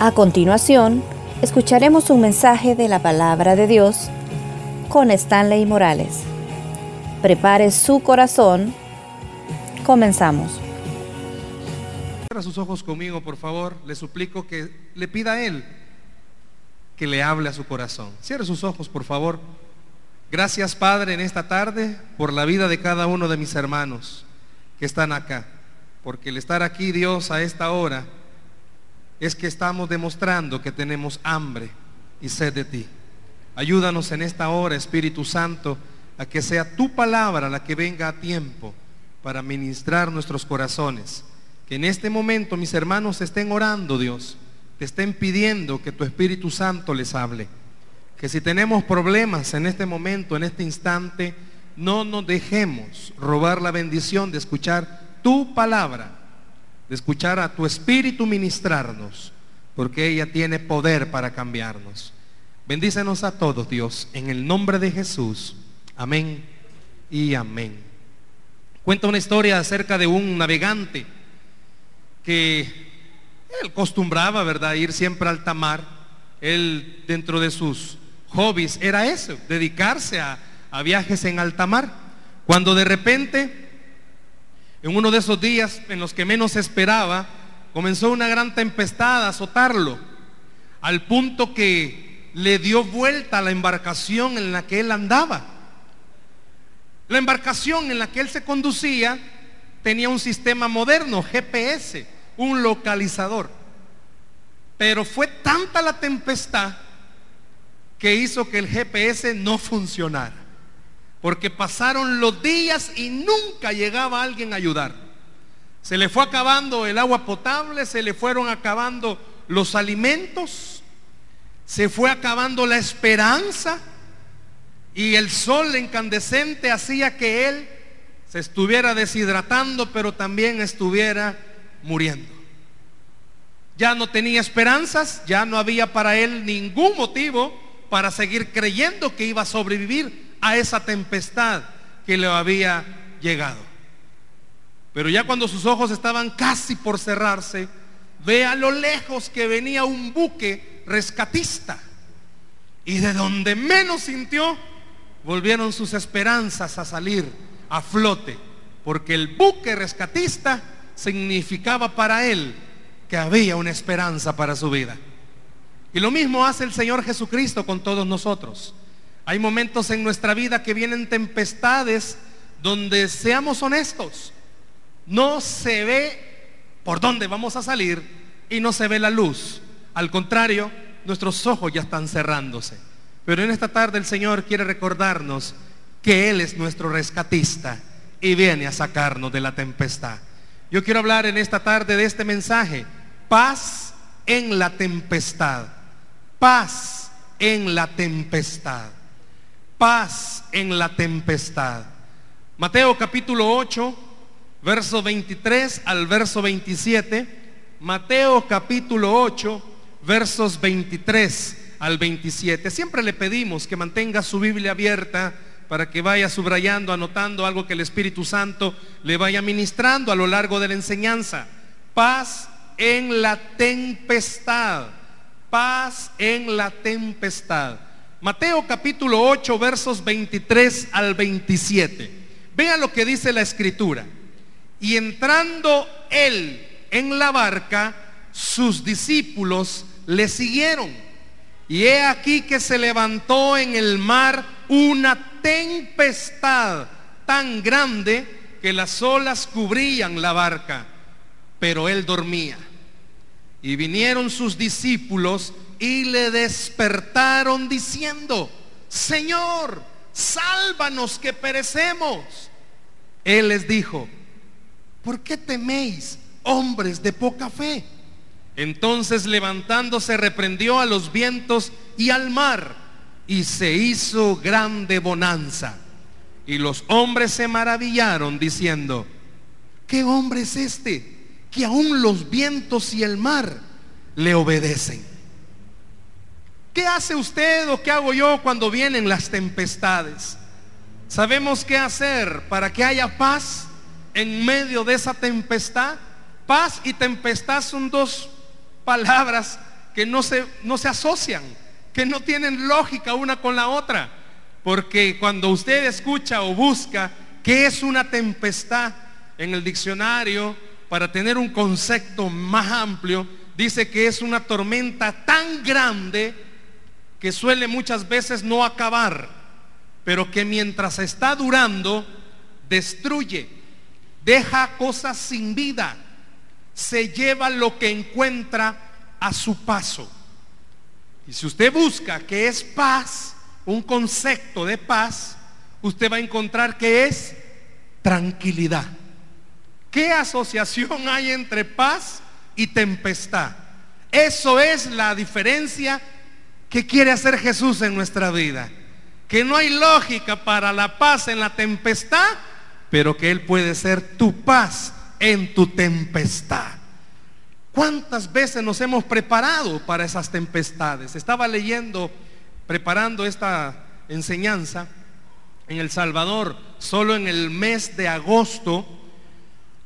A continuación, escucharemos un mensaje de la palabra de Dios con Stanley Morales. Prepare su corazón. Comenzamos. Cierra sus ojos conmigo, por favor. Le suplico que le pida a Él que le hable a su corazón. Cierre sus ojos, por favor. Gracias, Padre, en esta tarde por la vida de cada uno de mis hermanos que están acá. Porque el estar aquí, Dios, a esta hora, es que estamos demostrando que tenemos hambre y sed de ti. Ayúdanos en esta hora, Espíritu Santo, a que sea tu palabra la que venga a tiempo para ministrar nuestros corazones. Que en este momento mis hermanos estén orando, Dios, te estén pidiendo que tu Espíritu Santo les hable. Que si tenemos problemas en este momento, en este instante, no nos dejemos robar la bendición de escuchar tu palabra de escuchar a tu espíritu ministrarnos, porque ella tiene poder para cambiarnos. Bendícenos a todos, Dios, en el nombre de Jesús. Amén y amén. Cuenta una historia acerca de un navegante que él acostumbraba, ¿verdad?, ir siempre al tamar. Él, dentro de sus hobbies, era eso, dedicarse a, a viajes en alta mar. Cuando de repente en uno de esos días en los que menos esperaba, comenzó una gran tempestad a azotarlo, al punto que le dio vuelta a la embarcación en la que él andaba. La embarcación en la que él se conducía tenía un sistema moderno, GPS, un localizador. Pero fue tanta la tempestad que hizo que el GPS no funcionara. Porque pasaron los días y nunca llegaba alguien a ayudar. Se le fue acabando el agua potable, se le fueron acabando los alimentos, se fue acabando la esperanza y el sol incandescente hacía que él se estuviera deshidratando, pero también estuviera muriendo. Ya no tenía esperanzas, ya no había para él ningún motivo para seguir creyendo que iba a sobrevivir a esa tempestad que le había llegado. Pero ya cuando sus ojos estaban casi por cerrarse, ve a lo lejos que venía un buque rescatista. Y de donde menos sintió, volvieron sus esperanzas a salir a flote, porque el buque rescatista significaba para él que había una esperanza para su vida. Y lo mismo hace el Señor Jesucristo con todos nosotros. Hay momentos en nuestra vida que vienen tempestades donde seamos honestos. No se ve por dónde vamos a salir y no se ve la luz. Al contrario, nuestros ojos ya están cerrándose. Pero en esta tarde el Señor quiere recordarnos que Él es nuestro rescatista y viene a sacarnos de la tempestad. Yo quiero hablar en esta tarde de este mensaje. Paz en la tempestad. Paz en la tempestad paz en la tempestad. Mateo capítulo 8, verso 23 al verso 27. Mateo capítulo 8, versos 23 al 27. Siempre le pedimos que mantenga su Biblia abierta para que vaya subrayando, anotando algo que el Espíritu Santo le vaya ministrando a lo largo de la enseñanza. Paz en la tempestad. Paz en la tempestad. Mateo capítulo 8 versos 23 al 27. Vean lo que dice la escritura. Y entrando él en la barca, sus discípulos le siguieron. Y he aquí que se levantó en el mar una tempestad tan grande que las olas cubrían la barca, pero él dormía. Y vinieron sus discípulos y le despertaron diciendo, Señor, sálvanos que perecemos. Él les dijo, ¿por qué teméis, hombres de poca fe? Entonces levantándose reprendió a los vientos y al mar y se hizo grande bonanza. Y los hombres se maravillaron diciendo, ¿qué hombre es este que aún los vientos y el mar le obedecen? ¿Qué hace usted o qué hago yo cuando vienen las tempestades? ¿Sabemos qué hacer para que haya paz en medio de esa tempestad? Paz y tempestad son dos palabras que no se, no se asocian, que no tienen lógica una con la otra. Porque cuando usted escucha o busca qué es una tempestad en el diccionario, para tener un concepto más amplio, dice que es una tormenta tan grande que suele muchas veces no acabar, pero que mientras está durando, destruye, deja cosas sin vida, se lleva lo que encuentra a su paso. Y si usted busca que es paz, un concepto de paz, usted va a encontrar que es tranquilidad. ¿Qué asociación hay entre paz y tempestad? Eso es la diferencia que quiere hacer Jesús en nuestra vida. Que no hay lógica para la paz en la tempestad, pero que Él puede ser tu paz en tu tempestad. ¿Cuántas veces nos hemos preparado para esas tempestades? Estaba leyendo, preparando esta enseñanza en El Salvador, solo en el mes de agosto,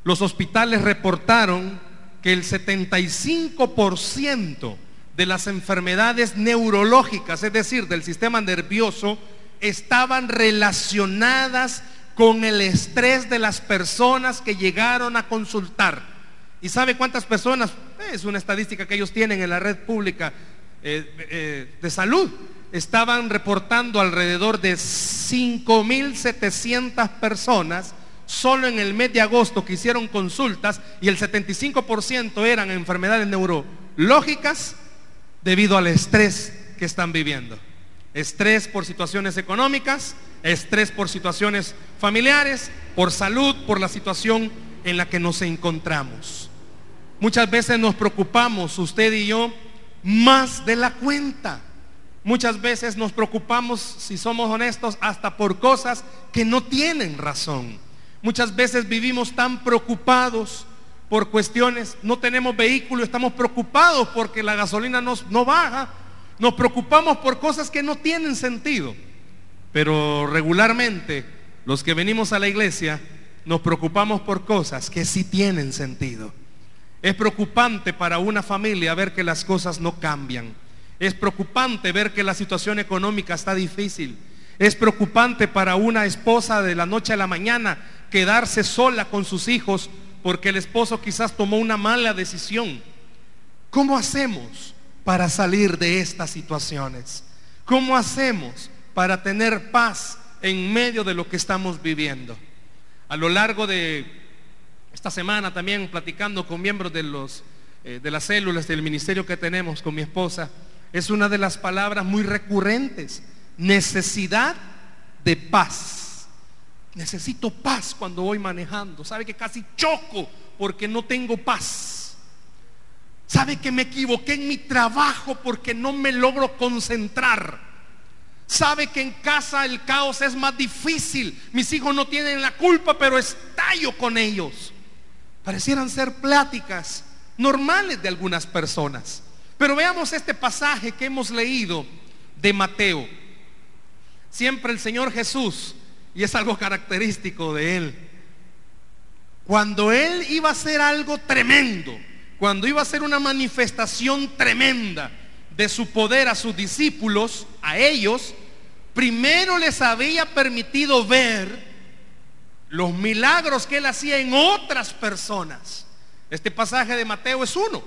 los hospitales reportaron que el 75% de las enfermedades neurológicas, es decir, del sistema nervioso, estaban relacionadas con el estrés de las personas que llegaron a consultar. ¿Y sabe cuántas personas? Es una estadística que ellos tienen en la red pública eh, eh, de salud. Estaban reportando alrededor de 5.700 personas solo en el mes de agosto que hicieron consultas y el 75% eran enfermedades neurológicas debido al estrés que están viviendo. Estrés por situaciones económicas, estrés por situaciones familiares, por salud, por la situación en la que nos encontramos. Muchas veces nos preocupamos, usted y yo, más de la cuenta. Muchas veces nos preocupamos, si somos honestos, hasta por cosas que no tienen razón. Muchas veces vivimos tan preocupados por cuestiones, no tenemos vehículo, estamos preocupados porque la gasolina no baja, nos preocupamos por cosas que no tienen sentido. Pero regularmente los que venimos a la iglesia nos preocupamos por cosas que sí tienen sentido. Es preocupante para una familia ver que las cosas no cambian. Es preocupante ver que la situación económica está difícil. Es preocupante para una esposa de la noche a la mañana quedarse sola con sus hijos porque el esposo quizás tomó una mala decisión. ¿Cómo hacemos para salir de estas situaciones? ¿Cómo hacemos para tener paz en medio de lo que estamos viviendo? A lo largo de esta semana también platicando con miembros de, los, eh, de las células del ministerio que tenemos con mi esposa, es una de las palabras muy recurrentes. Necesidad de paz. Necesito paz cuando voy manejando. Sabe que casi choco porque no tengo paz. Sabe que me equivoqué en mi trabajo porque no me logro concentrar. Sabe que en casa el caos es más difícil. Mis hijos no tienen la culpa, pero estallo con ellos. Parecieran ser pláticas normales de algunas personas. Pero veamos este pasaje que hemos leído de Mateo. Siempre el Señor Jesús, y es algo característico de Él, cuando Él iba a hacer algo tremendo, cuando iba a hacer una manifestación tremenda de su poder a sus discípulos, a ellos, primero les había permitido ver los milagros que él hacía en otras personas. Este pasaje de Mateo es uno,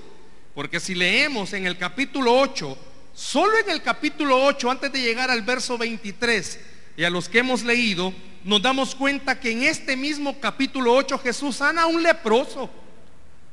porque si leemos en el capítulo 8, solo en el capítulo 8, antes de llegar al verso 23, y a los que hemos leído, nos damos cuenta que en este mismo capítulo 8 Jesús sana a un leproso,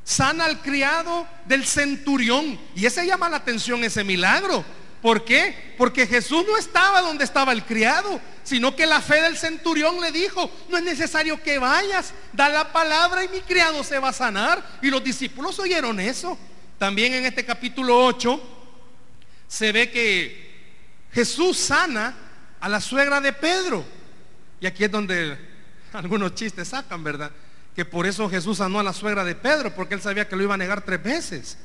sana al criado del centurión, y ese llama la atención ese milagro. ¿Por qué? Porque Jesús no estaba donde estaba el criado, sino que la fe del centurión le dijo, no es necesario que vayas, da la palabra y mi criado se va a sanar. Y los discípulos oyeron eso. También en este capítulo 8 se ve que Jesús sana a la suegra de Pedro. Y aquí es donde algunos chistes sacan, ¿verdad? Que por eso Jesús sanó a la suegra de Pedro, porque él sabía que lo iba a negar tres veces.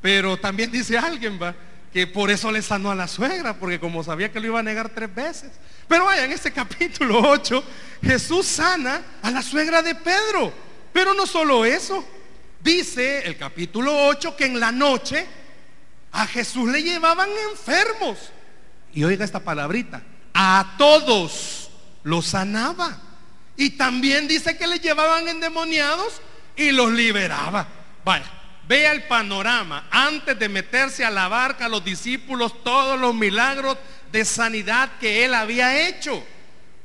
Pero también dice alguien, va, que por eso le sanó a la suegra, porque como sabía que lo iba a negar tres veces. Pero vaya, en este capítulo 8, Jesús sana a la suegra de Pedro. Pero no solo eso, dice el capítulo 8 que en la noche A Jesús le llevaban enfermos. Y oiga esta palabrita, a todos los sanaba. Y también dice que le llevaban endemoniados y los liberaba. Vaya, vea el panorama. Antes de meterse a la barca, los discípulos, todos los milagros de sanidad que él había hecho.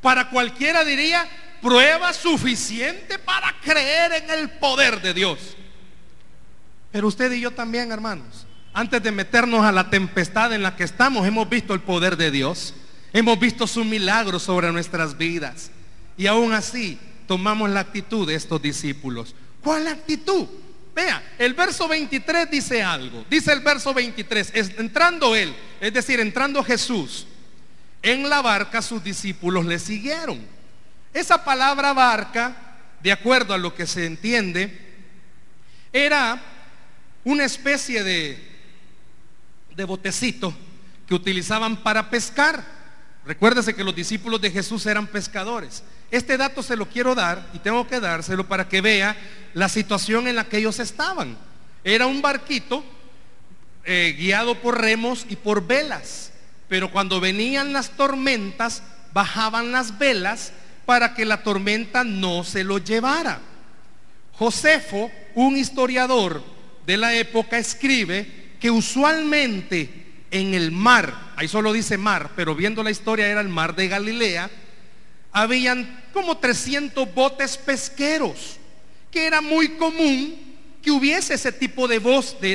Para cualquiera diría, prueba suficiente para creer en el poder de Dios. Pero usted y yo también, hermanos, antes de meternos a la tempestad en la que estamos, hemos visto el poder de Dios. Hemos visto su milagro sobre nuestras vidas. Y aún así tomamos la actitud de estos discípulos. ¿Cuál actitud? Vea, el verso 23 dice algo. Dice el verso 23, entrando él, es decir, entrando Jesús en la barca, sus discípulos le siguieron. Esa palabra barca, de acuerdo a lo que se entiende, era una especie de, de botecito que utilizaban para pescar. Recuérdese que los discípulos de Jesús eran pescadores. Este dato se lo quiero dar y tengo que dárselo para que vea la situación en la que ellos estaban. Era un barquito eh, guiado por remos y por velas. Pero cuando venían las tormentas, bajaban las velas para que la tormenta no se lo llevara. Josefo, un historiador de la época, escribe que usualmente en el mar, ahí solo dice mar, pero viendo la historia era el mar de Galilea, habían como 300 botes pesqueros, que era muy común que hubiese ese tipo de,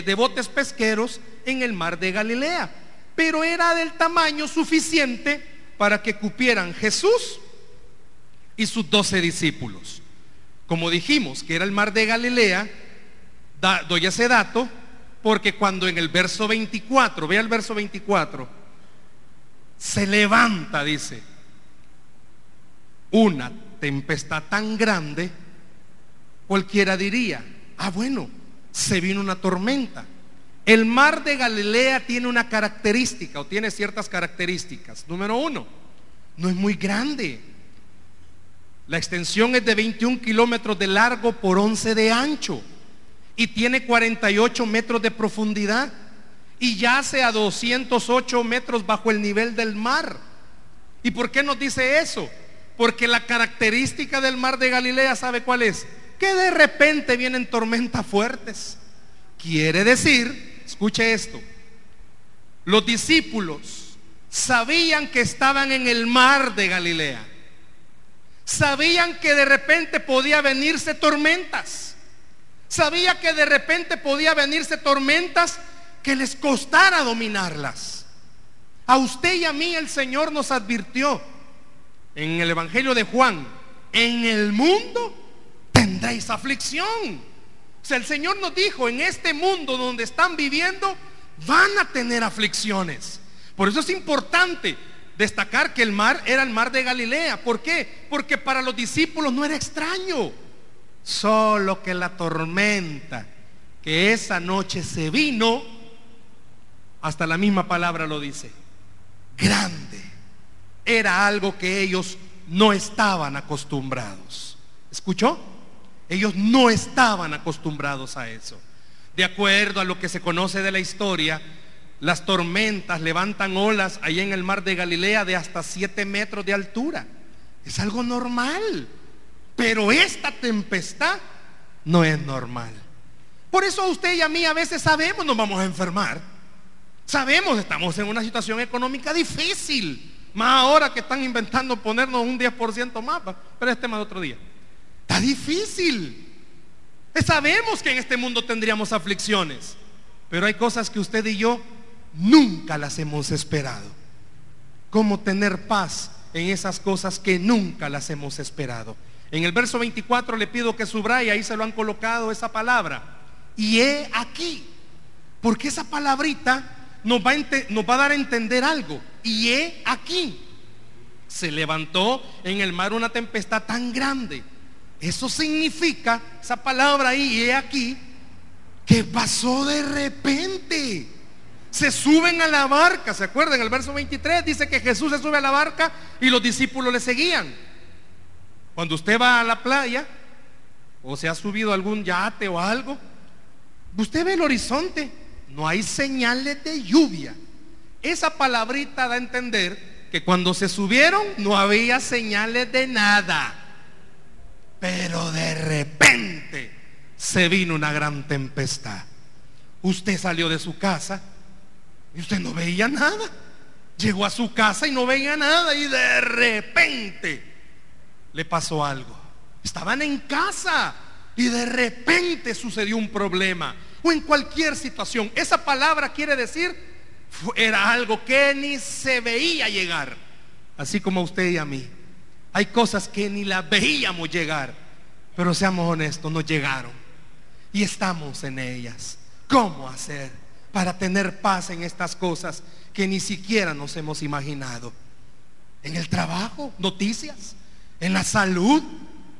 de, botes pesqueros en el mar de Galilea, pero era del tamaño suficiente para que cupieran Jesús y sus doce discípulos. Como dijimos que era el mar de Galilea, doy ese dato porque cuando en el verso 24, vea el verso 24, se levanta, dice, una tempestad tan grande, cualquiera diría, ah bueno, se vino una tormenta. El mar de Galilea tiene una característica o tiene ciertas características. Número uno, no es muy grande. La extensión es de 21 kilómetros de largo por 11 de ancho y tiene 48 metros de profundidad y yace a 208 metros bajo el nivel del mar. ¿Y por qué nos dice eso? Porque la característica del mar de Galilea, ¿sabe cuál es? Que de repente vienen tormentas fuertes. Quiere decir, escuche esto, los discípulos sabían que estaban en el mar de Galilea. Sabían que de repente podía venirse tormentas. Sabía que de repente podía venirse tormentas que les costara dominarlas. A usted y a mí el Señor nos advirtió en el Evangelio de Juan, en el mundo tendréis aflicción. O sea, el Señor nos dijo, en este mundo donde están viviendo, van a tener aflicciones. Por eso es importante destacar que el mar era el mar de Galilea. ¿Por qué? Porque para los discípulos no era extraño. Solo que la tormenta que esa noche se vino, hasta la misma palabra lo dice, grande era algo que ellos no estaban acostumbrados. ¿Escuchó? Ellos no estaban acostumbrados a eso. De acuerdo a lo que se conoce de la historia, las tormentas levantan olas ahí en el mar de Galilea de hasta 7 metros de altura. Es algo normal. Pero esta tempestad no es normal. Por eso usted y a mí a veces sabemos nos vamos a enfermar. Sabemos, estamos en una situación económica difícil. Más ahora que están inventando ponernos un 10% más, pero este más otro día. Está difícil. Sabemos que en este mundo tendríamos aflicciones, pero hay cosas que usted y yo nunca las hemos esperado. Como tener paz en esas cosas que nunca las hemos esperado. En el verso 24 le pido que subraye, ahí se lo han colocado esa palabra. Y he aquí, porque esa palabrita nos va, a dar a entender algo. Y he aquí, se levantó en el mar una tempestad tan grande. Eso significa, esa palabra ahí, he aquí, que pasó de repente. Se suben a la barca, ¿se acuerdan? El verso 23 dice que Jesús se sube a la barca y los discípulos le seguían. Cuando usted va a la playa o se ha subido algún yate o algo, usted ve el horizonte no hay señales de lluvia. Esa palabrita da a entender que cuando se subieron no había señales de nada. Pero de repente se vino una gran tempestad. Usted salió de su casa y usted no veía nada. Llegó a su casa y no veía nada y de repente le pasó algo. Estaban en casa y de repente sucedió un problema o en cualquier situación. Esa palabra quiere decir, era algo que ni se veía llegar, así como a usted y a mí. Hay cosas que ni las veíamos llegar, pero seamos honestos, no llegaron. Y estamos en ellas. ¿Cómo hacer para tener paz en estas cosas que ni siquiera nos hemos imaginado? En el trabajo, noticias, en la salud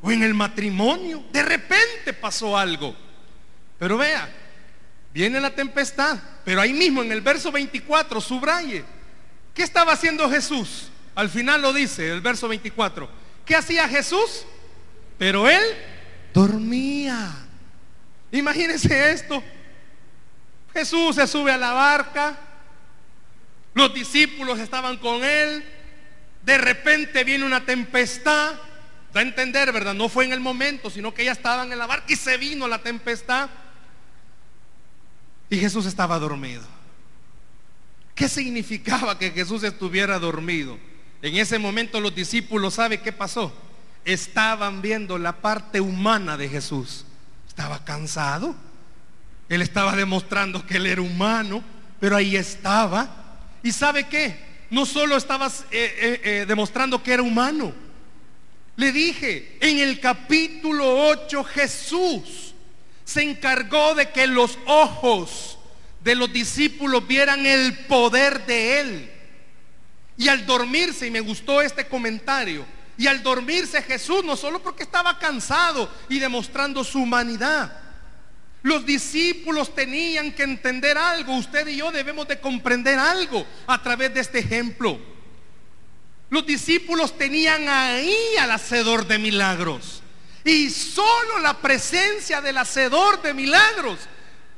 o en el matrimonio. De repente pasó algo. Pero vea, Viene la tempestad, pero ahí mismo en el verso 24, subraye. ¿Qué estaba haciendo Jesús? Al final lo dice el verso 24. ¿Qué hacía Jesús? Pero él dormía. Imagínense esto. Jesús se sube a la barca. Los discípulos estaban con él. De repente viene una tempestad. Da a entender, ¿verdad? No fue en el momento, sino que ya estaban en la barca y se vino la tempestad. Y Jesús estaba dormido. ¿Qué significaba que Jesús estuviera dormido? En ese momento los discípulos, ¿sabe qué pasó? Estaban viendo la parte humana de Jesús. Estaba cansado. Él estaba demostrando que él era humano, pero ahí estaba. ¿Y sabe qué? No solo estaba eh, eh, eh, demostrando que era humano. Le dije, en el capítulo 8 Jesús se encargó de que los ojos de los discípulos vieran el poder de Él. Y al dormirse, y me gustó este comentario, y al dormirse Jesús, no solo porque estaba cansado y demostrando su humanidad, los discípulos tenían que entender algo, usted y yo debemos de comprender algo a través de este ejemplo. Los discípulos tenían ahí al hacedor de milagros. Y solo la presencia del hacedor de milagros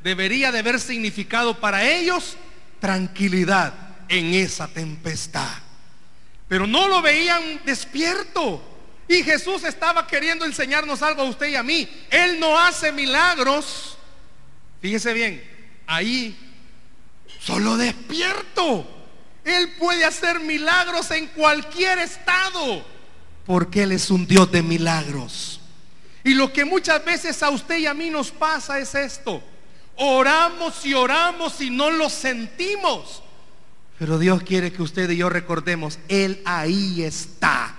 debería de haber significado para ellos tranquilidad en esa tempestad. Pero no lo veían despierto. Y Jesús estaba queriendo enseñarnos algo a usted y a mí. Él no hace milagros. Fíjese bien, ahí solo despierto. Él puede hacer milagros en cualquier estado. Porque Él es un Dios de milagros. Y lo que muchas veces a usted y a mí nos pasa es esto. Oramos y oramos y no lo sentimos. Pero Dios quiere que usted y yo recordemos, Él ahí está.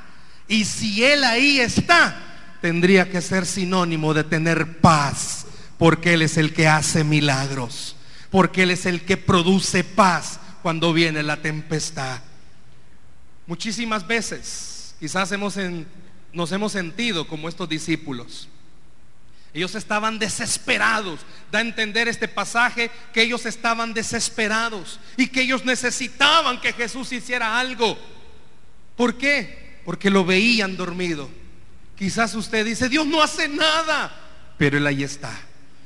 Y si Él ahí está, tendría que ser sinónimo de tener paz, porque Él es el que hace milagros, porque Él es el que produce paz cuando viene la tempestad. Muchísimas veces, quizás hemos en, nos hemos sentido como estos discípulos. Ellos estaban desesperados. Da a entender este pasaje que ellos estaban desesperados y que ellos necesitaban que Jesús hiciera algo. ¿Por qué? Porque lo veían dormido. Quizás usted dice, Dios no hace nada, pero Él ahí está.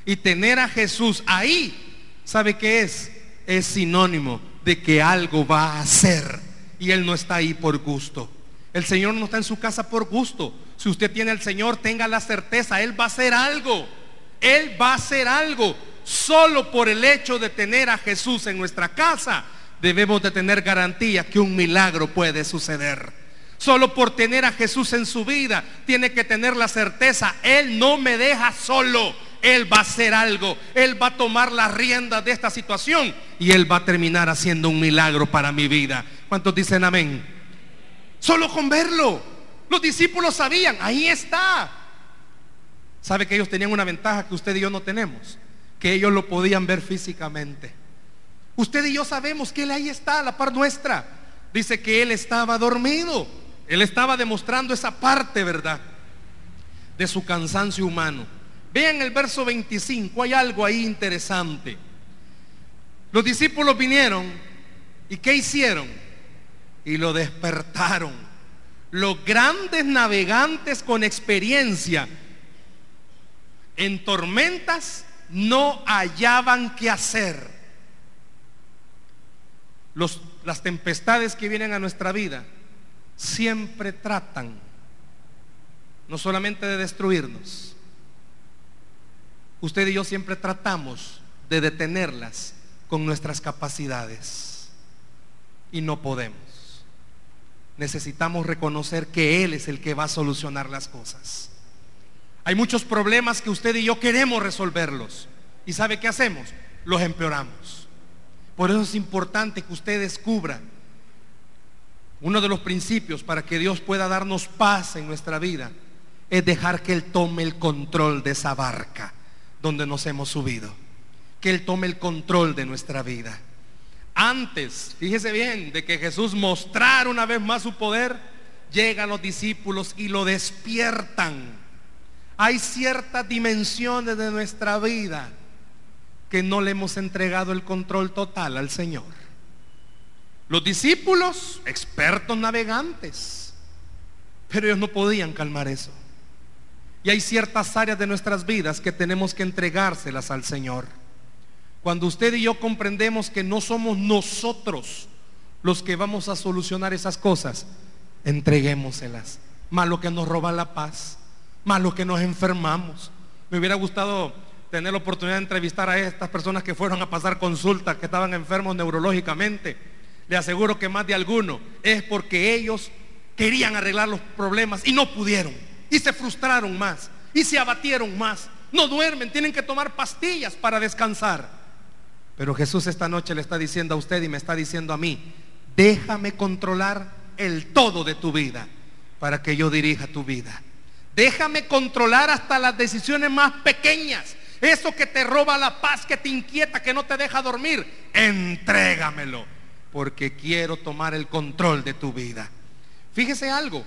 Y tener a Jesús ahí, ¿sabe qué es? Es sinónimo de que algo va a hacer. Y Él no está ahí por gusto. El Señor no está en su casa por gusto. Si usted tiene al Señor, tenga la certeza, Él va a hacer algo. Él va a hacer algo. Solo por el hecho de tener a Jesús en nuestra casa, debemos de tener garantía que un milagro puede suceder. Solo por tener a Jesús en su vida, tiene que tener la certeza, Él no me deja solo. Él va a hacer algo. Él va a tomar las riendas de esta situación y Él va a terminar haciendo un milagro para mi vida. ¿Cuántos dicen amén? Solo con verlo. Los discípulos sabían, ahí está. ¿Sabe que ellos tenían una ventaja que usted y yo no tenemos? Que ellos lo podían ver físicamente. Usted y yo sabemos que Él ahí está, a la par nuestra. Dice que Él estaba dormido. Él estaba demostrando esa parte, ¿verdad? De su cansancio humano. Vean el verso 25, hay algo ahí interesante. Los discípulos vinieron y ¿qué hicieron? Y lo despertaron. Los grandes navegantes con experiencia en tormentas no hallaban qué hacer. las tempestades que vienen a nuestra vida siempre tratan no solamente de destruirnos, usted y yo siempre tratamos de detenerlas con nuestras capacidades y no podemos. Necesitamos reconocer que Él es el que va a solucionar las cosas. Hay muchos problemas que usted y yo queremos resolverlos. ¿Y sabe qué hacemos? Los empeoramos. Por eso es importante que usted descubra uno de los principios para que Dios pueda darnos paz en nuestra vida es dejar que Él tome el control de esa barca donde nos hemos subido. Que Él tome el control de nuestra vida. Antes, fíjese bien, de que Jesús mostrara una vez más su poder, llegan los discípulos y lo despiertan. Hay ciertas dimensiones de nuestra vida que no le hemos entregado el control total al Señor. Los discípulos, expertos navegantes, pero ellos no podían calmar eso. Y hay ciertas áreas de nuestras vidas que tenemos que entregárselas al Señor. Cuando usted y yo comprendemos que no somos nosotros los que vamos a solucionar esas cosas, entreguémoselas. Malo que nos roba la paz, malo que nos enfermamos. Me hubiera gustado tener la oportunidad de entrevistar a estas personas que fueron a pasar consultas, que estaban enfermos neurológicamente. Le aseguro que más de alguno es porque ellos querían arreglar los problemas y no pudieron. Y se frustraron más. Y se abatieron más. No duermen, tienen que tomar pastillas para descansar. Pero Jesús esta noche le está diciendo a usted y me está diciendo a mí, déjame controlar el todo de tu vida para que yo dirija tu vida. Déjame controlar hasta las decisiones más pequeñas. Eso que te roba la paz, que te inquieta, que no te deja dormir, entrégamelo, porque quiero tomar el control de tu vida. Fíjese algo,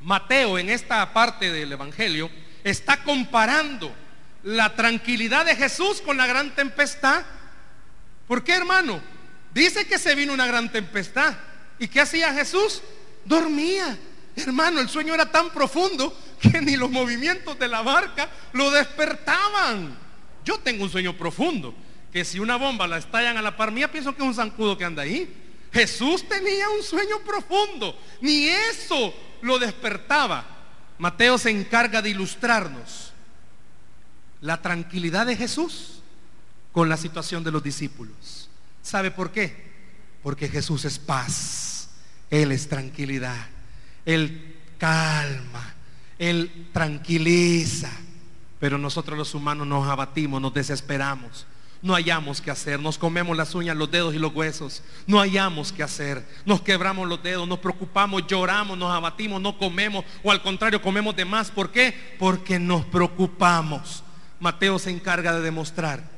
Mateo en esta parte del Evangelio está comparando la tranquilidad de Jesús con la gran tempestad. ¿Por qué, hermano? Dice que se vino una gran tempestad. ¿Y qué hacía Jesús? Dormía. Hermano, el sueño era tan profundo que ni los movimientos de la barca lo despertaban. Yo tengo un sueño profundo, que si una bomba la estallan a la par mía, pienso que es un zancudo que anda ahí. Jesús tenía un sueño profundo, ni eso lo despertaba. Mateo se encarga de ilustrarnos la tranquilidad de Jesús con la situación de los discípulos. ¿Sabe por qué? Porque Jesús es paz, Él es tranquilidad, Él calma, Él tranquiliza. Pero nosotros los humanos nos abatimos, nos desesperamos no hallamos que hacer, nos comemos las uñas, los dedos y los huesos, no hallamos que hacer, nos quebramos los dedos, nos preocupamos, lloramos, nos abatimos, no comemos o al contrario comemos de más. ¿Por qué? Porque nos preocupamos. Mateo se encarga de demostrar,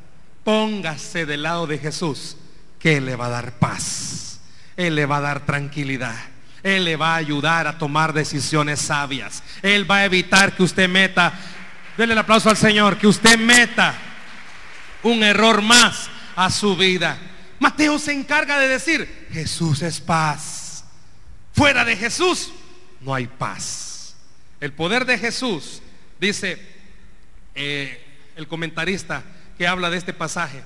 póngase del lado de Jesús, que Él le va a dar paz, Él le va a dar tranquilidad. Él le va a ayudar a tomar decisiones sabias. Él va a evitar que usted meta, denle el aplauso al Señor, que usted meta un error más a su vida. Mateo se encarga de decir, Jesús es paz. Fuera de Jesús no hay paz. El poder de Jesús, dice eh, el comentarista que habla de este pasaje,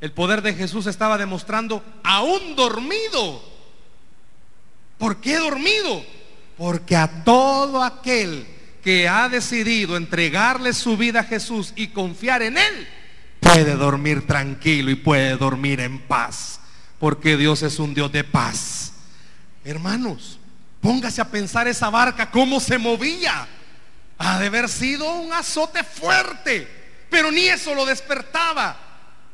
el poder de Jesús estaba demostrando aún dormido. ¿Por qué dormido? Porque a todo aquel que ha decidido entregarle su vida a Jesús y confiar en Él, puede dormir tranquilo y puede dormir en paz, porque Dios es un Dios de paz. Hermanos, póngase a pensar esa barca, cómo se movía. Ha de haber sido un azote fuerte, pero ni eso lo despertaba,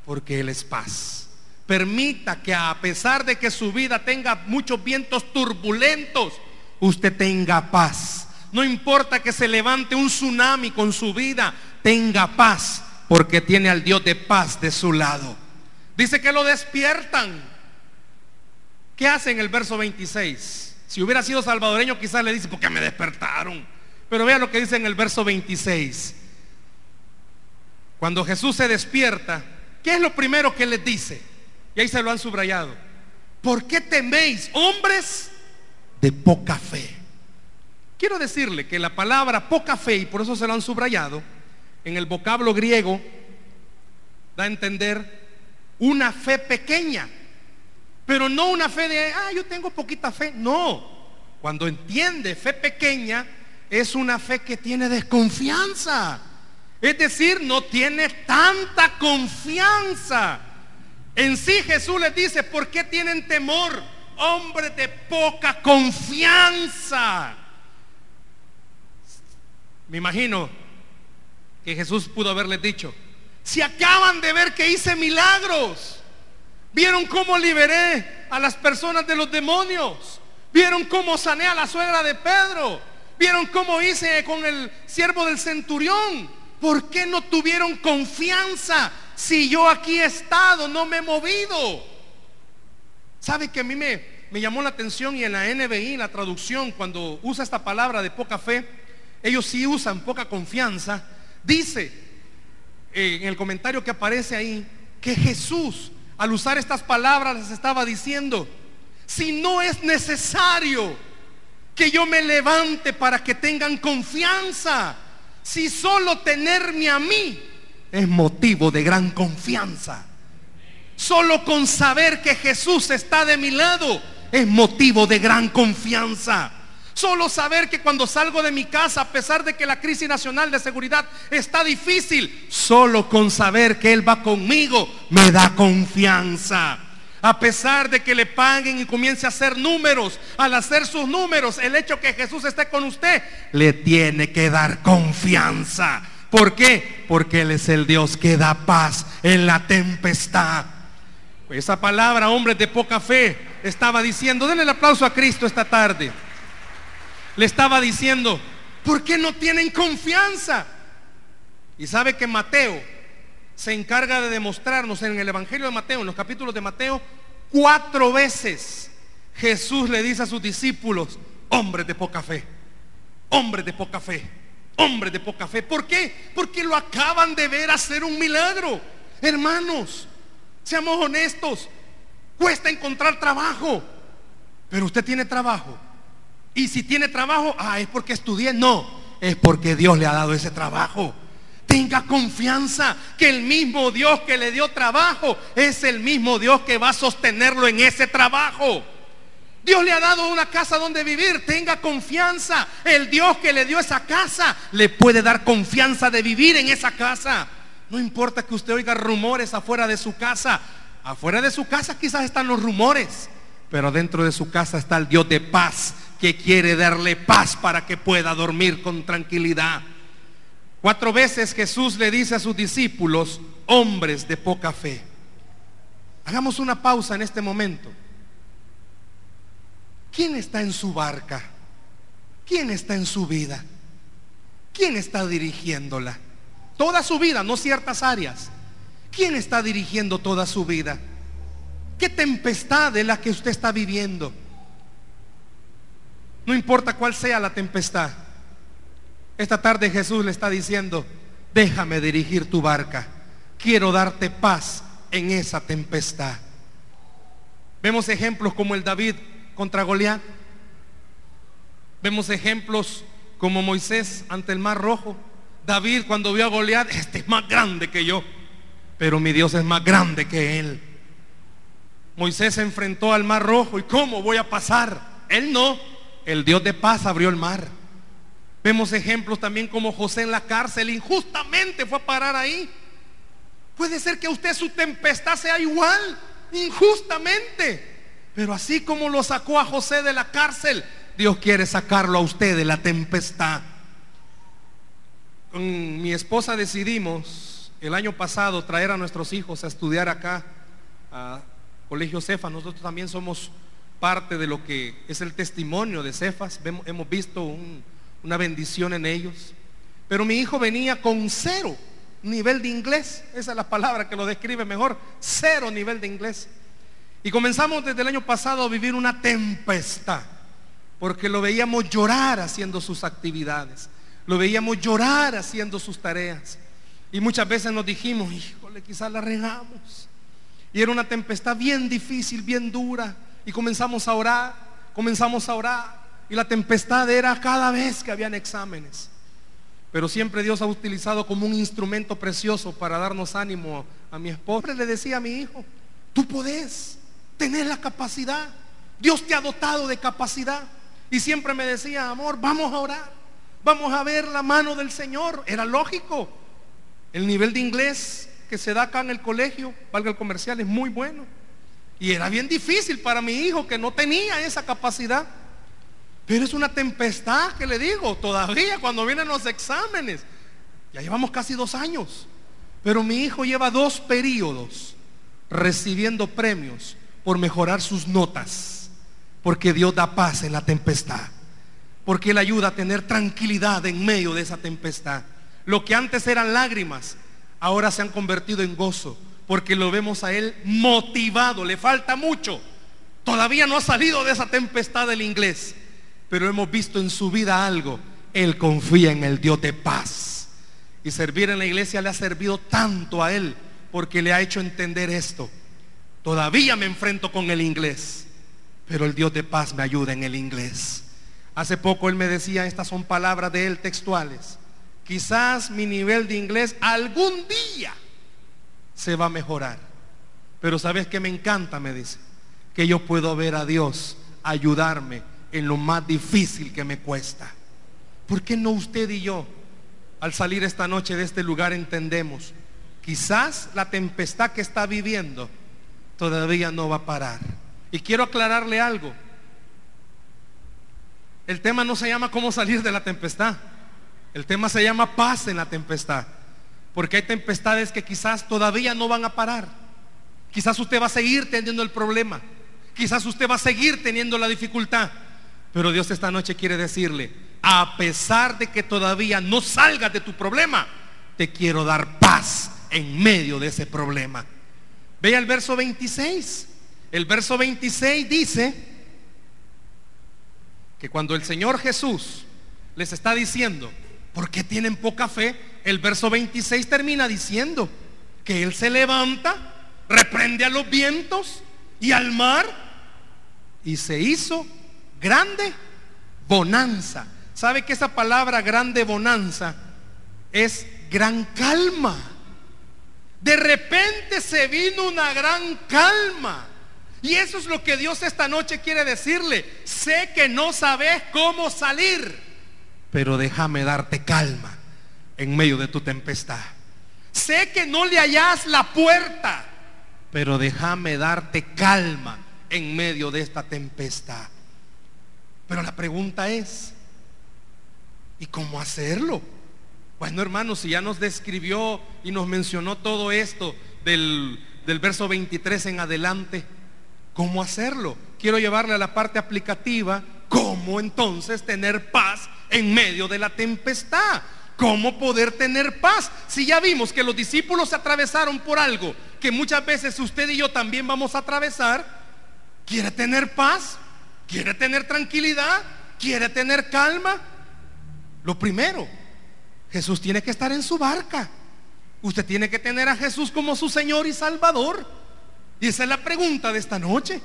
porque Él es paz. Permita que a pesar de que su vida tenga muchos vientos turbulentos, usted tenga paz. No importa que se levante un tsunami con su vida, tenga paz porque tiene al Dios de paz de su lado. Dice que lo despiertan. ¿Qué hace en el verso 26? Si hubiera sido salvadoreño quizás le dice, porque me despertaron. Pero vea lo que dice en el verso 26. Cuando Jesús se despierta, ¿qué es lo primero que les dice? Y ahí se lo han subrayado. ¿Por qué teméis, hombres de poca fe? Quiero decirle que la palabra poca fe, y por eso se lo han subrayado, en el vocablo griego da a entender una fe pequeña, Pero no una fe de, ah, yo tengo poquita fe. No. Cuando entiende fe pequeña, es una fe que tiene desconfianza. Es decir, no tiene tanta confianza. En sí Jesús les dice, ¿por qué tienen temor? Hombres de poca confianza. Me imagino que Jesús pudo haberles dicho, si acaban de ver que hice milagros, vieron cómo liberé a las personas de los demonios, vieron cómo sané a la suegra de Pedro, vieron cómo hice con el siervo del centurión, ¿por qué no tuvieron confianza si yo aquí he estado, no me he movido? ¿Sabe que a mí me, me llamó la atención y en la NBI, la traducción, cuando usa esta palabra de poca fe, ellos sí usan poca confianza, dice eh, en el comentario que aparece ahí que Jesús al usar estas palabras les estaba diciendo, si no es necesario que yo me levante para que tengan confianza, si solo tenerme a mí es motivo de gran confianza. Solo con saber que Jesús está de mi lado es motivo de gran confianza. Solo saber que cuando salgo de mi casa, a pesar de que la crisis nacional de seguridad está difícil, solo con saber que Él va conmigo me da confianza. A pesar de que le paguen y comience a hacer números, al hacer sus números, el hecho que Jesús esté con usted le tiene que dar confianza. ¿Por qué? Porque Él es el Dios que da paz en la tempestad. esa palabra, hombres de poca fe, estaba diciendo, denle el aplauso a Cristo esta tarde. Le estaba diciendo, ¿por qué no tienen confianza? Y sabe que Mateo se encarga de demostrarnos en el Evangelio de Mateo, en los capítulos de Mateo, cuatro veces Jesús le dice a sus discípulos, hombres de poca fe, hombres de poca fe, hombres de poca fe. ¿Por qué? Porque lo acaban de ver hacer un milagro. Hermanos, seamos honestos, cuesta encontrar trabajo, pero usted tiene trabajo. Y si tiene trabajo, ah, es porque estudié. No, es porque Dios le ha dado ese trabajo. Tenga confianza que el mismo Dios que le dio trabajo es el mismo Dios que va a sostenerlo en ese trabajo. Dios le ha dado una casa donde vivir. Tenga confianza. El Dios que le dio esa casa le puede dar confianza de vivir en esa casa. No importa que usted oiga rumores afuera de su casa. Afuera de su casa quizás están los rumores. Pero dentro de su casa está el Dios de paz que quiere darle paz para que pueda dormir con tranquilidad. Cuatro veces Jesús le dice a sus discípulos, hombres de poca fe. Hagamos una pausa en este momento. ¿Quién está en su barca? ¿Quién está en su vida? ¿Quién está dirigiéndola? Toda su vida, no ciertas áreas. ¿Quién está dirigiendo toda su vida? ¿Qué tempestad es la que usted está viviendo? No importa cuál sea la tempestad. Esta tarde Jesús le está diciendo, déjame dirigir tu barca. Quiero darte paz en esa tempestad. Vemos ejemplos como el David contra Goliat. Vemos ejemplos como Moisés ante el mar rojo. David cuando vio a Goliat, este es más grande que yo, pero mi Dios es más grande que él. Moisés se enfrentó al mar rojo y ¿cómo voy a pasar? Él no, el Dios de paz abrió el mar. Vemos ejemplos también como José en la cárcel, injustamente fue a parar ahí. Puede ser que a usted su tempestad sea igual, injustamente. Pero así como lo sacó a José de la cárcel, Dios quiere sacarlo a usted de la tempestad. Con mi esposa decidimos el año pasado traer a nuestros hijos a estudiar acá a Colegio Cefa. Nosotros también somos parte de lo que es el testimonio de Cefas. Hemos visto una bendición en ellos. Pero mi hijo venía con cero nivel de inglés. Esa es la palabra que lo describe mejor. Cero nivel de inglés. Y comenzamos desde el año pasado a vivir una tempestad. Porque lo veíamos llorar haciendo sus actividades. Lo veíamos llorar haciendo sus tareas. Y muchas veces nos dijimos, híjole, quizás la regamos. Y era una tempestad bien difícil, bien dura. Y comenzamos a orar, comenzamos a orar. Y la tempestad era cada vez que habían exámenes. Pero siempre Dios ha utilizado como un instrumento precioso para darnos ánimo a mi esposa. Le decía a mi hijo, tú podés, Tenés la capacidad. Dios te ha dotado de capacidad. Y siempre me decía, amor, vamos a orar. Vamos a ver la mano del Señor. Era lógico. El nivel de inglés que se da acá en el colegio, valga el comercial, es muy bueno. Y era bien difícil para mi hijo que no tenía esa capacidad. Pero es una tempestad que le digo, todavía cuando vienen los exámenes. Ya llevamos casi dos años. Pero mi hijo lleva dos periodos recibiendo premios por mejorar sus notas. Porque Dios da paz en la tempestad. Porque Él ayuda a tener tranquilidad en medio de esa tempestad. Lo que antes eran lágrimas, ahora se han convertido en gozo. Porque lo vemos a Él motivado. Le falta mucho. Todavía no ha salido de esa tempestad del inglés. Pero hemos visto en su vida algo. Él confía en el Dios de paz. Y servir en la iglesia le ha servido tanto a Él porque le ha hecho entender esto. Todavía me enfrento con el inglés, pero el Dios de paz me ayuda en el inglés. Hace poco él me decía, estas son palabras de él textuales. Quizás mi nivel de inglés algún día se va a mejorar. Pero sabes que me encanta, me dice, que yo puedo ver a Dios ayudarme en lo más difícil que me cuesta. ¿Por qué no usted y yo, al salir esta noche de este lugar, entendemos Quizás la tempestad que está viviendo todavía no va a parar. Y quiero aclararle algo. El tema no se llama cómo salir de la tempestad. El tema se llama paz en la tempestad. Porque hay tempestades que quizás todavía no van a parar. Quizás usted va a seguir teniendo el problema. Quizás usted va a seguir teniendo la dificultad. Pero Dios esta noche quiere decirle, a pesar de que todavía no salgas de tu problema, te quiero dar paz en medio de ese problema. Vea el verso 26. El verso 26 dice que cuando el Señor Jesús les está diciendo, ¿por qué tienen poca fe? El verso 26 termina diciendo que Él se levanta, reprende a los vientos y al mar y se hizo grande bonanza. ¿Sabe que esa palabra grande bonanza es gran calma? De repente se vino una gran calma. Y eso es lo que Dios esta noche quiere decirle. Sé que no sabes cómo salir, pero déjame darte calma en medio de tu tempestad. Sé que no le hallas la puerta, pero déjame darte calma en medio de esta tempestad. Pero la pregunta es, ¿y cómo hacerlo? Bueno, hermanos, si ya nos describió y nos mencionó todo esto del, del verso 23 en adelante, ¿cómo hacerlo? Quiero llevarle a la parte aplicativa, ¿cómo entonces tener paz en medio de la tempestad? ¿Cómo poder tener paz? Si ya vimos que los discípulos se atravesaron por algo que muchas veces usted y yo también vamos a atravesar, ¿quiere tener paz? ¿Quiere tener tranquilidad? ¿Quiere tener calma? Lo primero, Jesús tiene que estar en su barca. Usted tiene que tener a Jesús como su Señor y Salvador. Y esa es la pregunta de esta noche.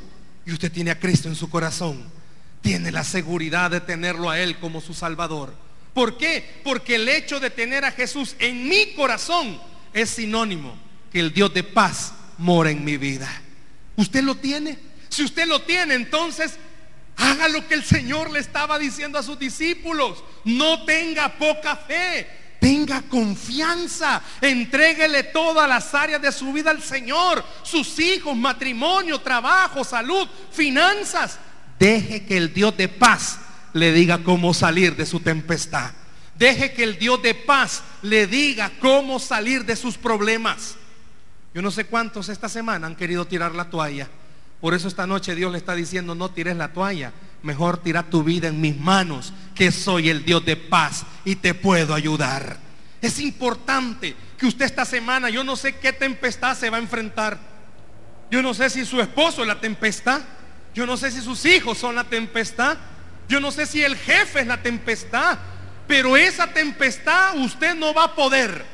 Y usted tiene a Cristo en su corazón. Tiene la seguridad de tenerlo a Él como su Salvador. ¿Por qué? Porque el hecho de tener a Jesús en mi corazón es sinónimo que el Dios de paz mora en mi vida. ¿Usted lo tiene? Si usted lo tiene, entonces Haga lo que el Señor le estaba diciendo a sus discípulos. No tenga poca fe. Tenga confianza. Entréguele todas las áreas de su vida al Señor. Sus hijos, matrimonio, trabajo, salud, finanzas. Deje que el Dios de paz le diga cómo salir de su tempestad. Deje que el Dios de paz le diga cómo salir de sus problemas. Yo no sé cuántos esta semana han querido tirar la toalla. Por eso esta noche Dios le está diciendo, no tires la toalla, mejor tira tu vida en mis manos, que soy el Dios de paz y te puedo ayudar. Es importante que usted esta semana, yo no sé qué tempestad se va a enfrentar. Yo no sé si su esposo es la tempestad. Yo no sé si sus hijos son la tempestad. Yo no sé si el jefe es la tempestad. Pero esa tempestad usted no va a poder.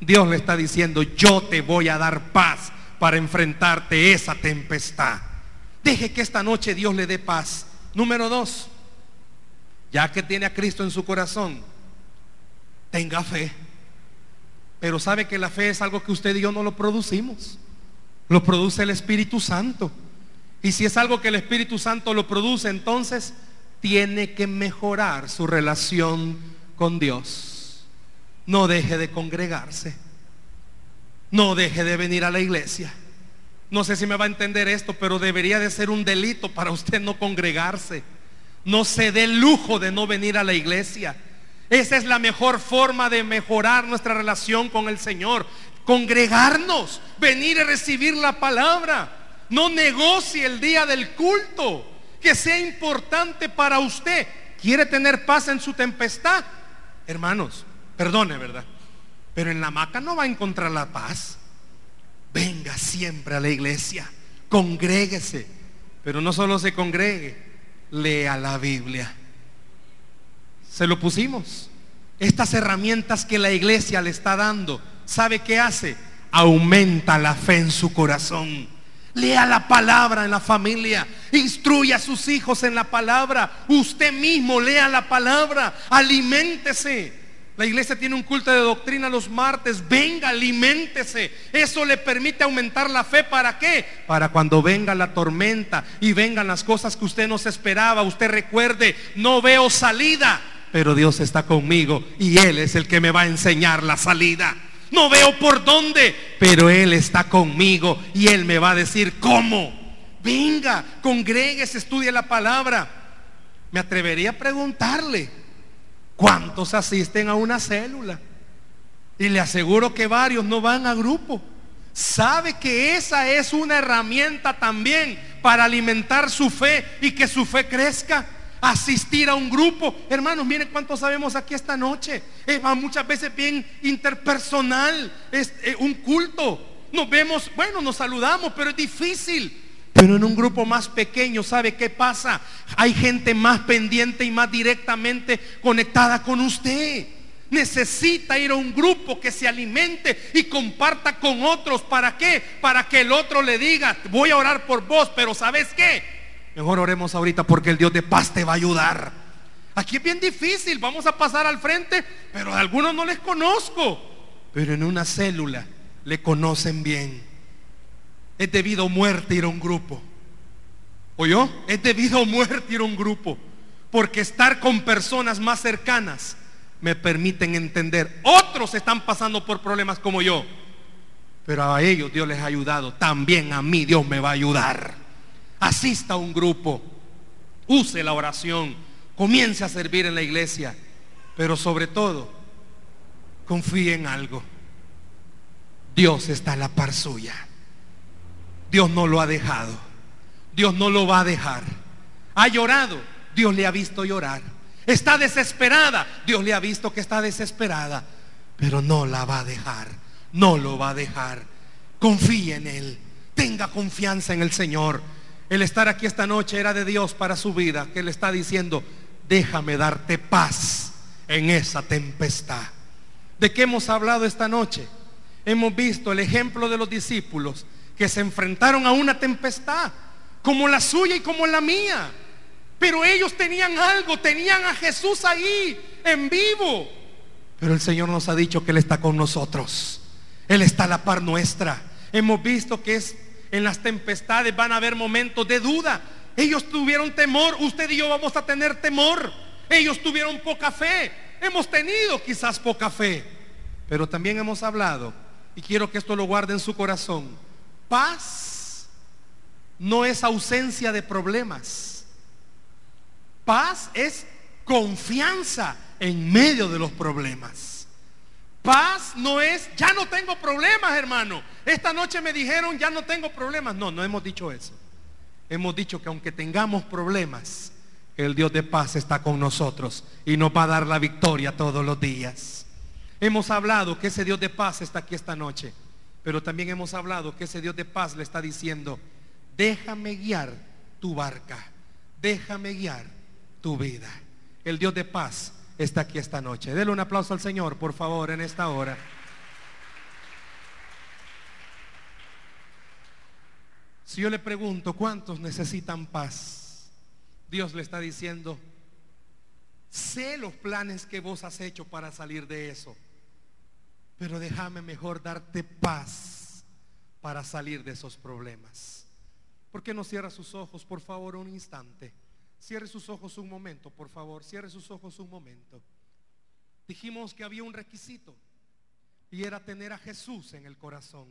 Dios le está diciendo, yo te voy a dar paz para enfrentarte esa tempestad. Deje que esta noche Dios le dé paz. Número dos, ya que tiene a Cristo en su corazón, tenga fe. Pero sabe que la fe es algo que usted y yo no lo producimos. Lo produce el Espíritu Santo. Y si es algo que el Espíritu Santo lo produce, entonces tiene que mejorar su relación con Dios. No deje de congregarse. No deje de venir a la iglesia. No sé si me va a entender esto, pero debería de ser un delito para usted no congregarse. No se dé lujo de no venir a la iglesia. Esa es la mejor forma de mejorar nuestra relación con el Señor. Congregarnos, venir y recibir la palabra. No negocie el día del culto. Que sea importante para usted. ¿Quiere tener paz en su tempestad? Hermanos, perdone, ¿verdad? Pero en la hamaca no va a encontrar la paz. Venga siempre a la iglesia. Congréguese. Pero no solo se congregue, lea la Biblia. Se lo pusimos. Estas herramientas que la iglesia le está dando, ¿sabe qué hace? Aumenta la fe en su corazón. Lea la palabra en la familia. Instruya a sus hijos en la palabra. Usted mismo lea la palabra. Aliméntese. La iglesia tiene un culto de doctrina los martes. Venga, aliméntese. Eso le permite aumentar la fe. ¿Para qué? Para cuando venga la tormenta y vengan las cosas que usted no se esperaba. Usted recuerde, no veo salida. Pero Dios está conmigo y Él es el que me va a enseñar la salida. No veo por dónde, pero Él está conmigo y Él me va a decir cómo. Venga, congregues, estudie la palabra. Me atrevería a preguntarle, ¿cuántos asisten a una célula? Y le aseguro que varios no van a grupo. Sabe que esa es una herramienta también para alimentar su fe y que su fe crezca asistir a un grupo. Hermanos, miren cuánto sabemos aquí esta noche. Es muchas veces bien interpersonal, es eh, un culto. Nos vemos, bueno, nos saludamos, pero es difícil. Pero en un grupo más pequeño, ¿sabe qué pasa? Hay gente más pendiente y más directamente conectada con usted. Necesita ir a un grupo que se alimente y comparta con otros. ¿Para qué? Para que el otro le diga, voy a orar por vos, pero ¿sabes qué? Mejor oremos ahorita porque el Dios de paz te va a ayudar. Aquí es bien difícil, vamos a pasar al frente, pero a algunos no les conozco. Pero en una célula le conocen bien. Es debido muerte ir a un grupo. ¿Oyó? Es debido muerte ir a un grupo. Porque estar con personas más cercanas me permiten entender. Otros están pasando por problemas como yo. Pero a ellos Dios les ha ayudado. También a mí Dios me va a ayudar asista a un grupo, use la oración, comience a servir en la iglesia, pero sobre todo, confíe en algo. Dios está a la par suya. Dios no lo ha dejado. Dios no lo va a dejar. Ha llorado. Dios le ha visto llorar. Está desesperada. Dios le ha visto que está desesperada. Pero no la va a dejar. No lo va a dejar. Confíe en Él. Tenga confianza en el Señor. El estar aquí esta noche era de Dios para su vida, que le está diciendo, déjame darte paz en esa tempestad. ¿De qué hemos hablado esta noche? Hemos visto el ejemplo de los discípulos que se enfrentaron a una tempestad, como la suya y como la mía. Pero ellos tenían algo, tenían a Jesús ahí, en vivo. Pero el Señor nos ha dicho que Él está con nosotros. Él está a la par nuestra. Hemos visto que es en las tempestades van a haber momentos de duda. Ellos tuvieron temor, usted y yo vamos a tener temor. Ellos tuvieron poca fe. Hemos tenido quizás poca fe. Pero también hemos hablado, y quiero que esto lo guarde en su corazón, paz no es ausencia de problemas. Paz es confianza en medio de los problemas. Paz no es, ya no tengo problemas, hermano. Esta noche me dijeron, ya no tengo problemas. No, no hemos dicho eso. Hemos dicho que aunque tengamos problemas, el Dios de paz está con nosotros y nos va a dar la victoria todos los días. Hemos hablado que ese Dios de paz está aquí esta noche, pero también hemos hablado que ese Dios de paz le está diciendo, déjame guiar tu barca, déjame guiar tu vida. El Dios de paz está aquí esta noche. Dele un aplauso al Señor, por favor, en esta hora. Si yo le pregunto, ¿cuántos necesitan paz? Dios le está diciendo, sé los planes que vos has hecho para salir de eso, pero déjame mejor darte paz para salir de esos problemas. ¿Por qué no cierra sus ojos, por favor, un instante? Cierre sus ojos un momento, por favor. Cierre sus ojos un momento. Dijimos que había un requisito y era tener a Jesús en el corazón.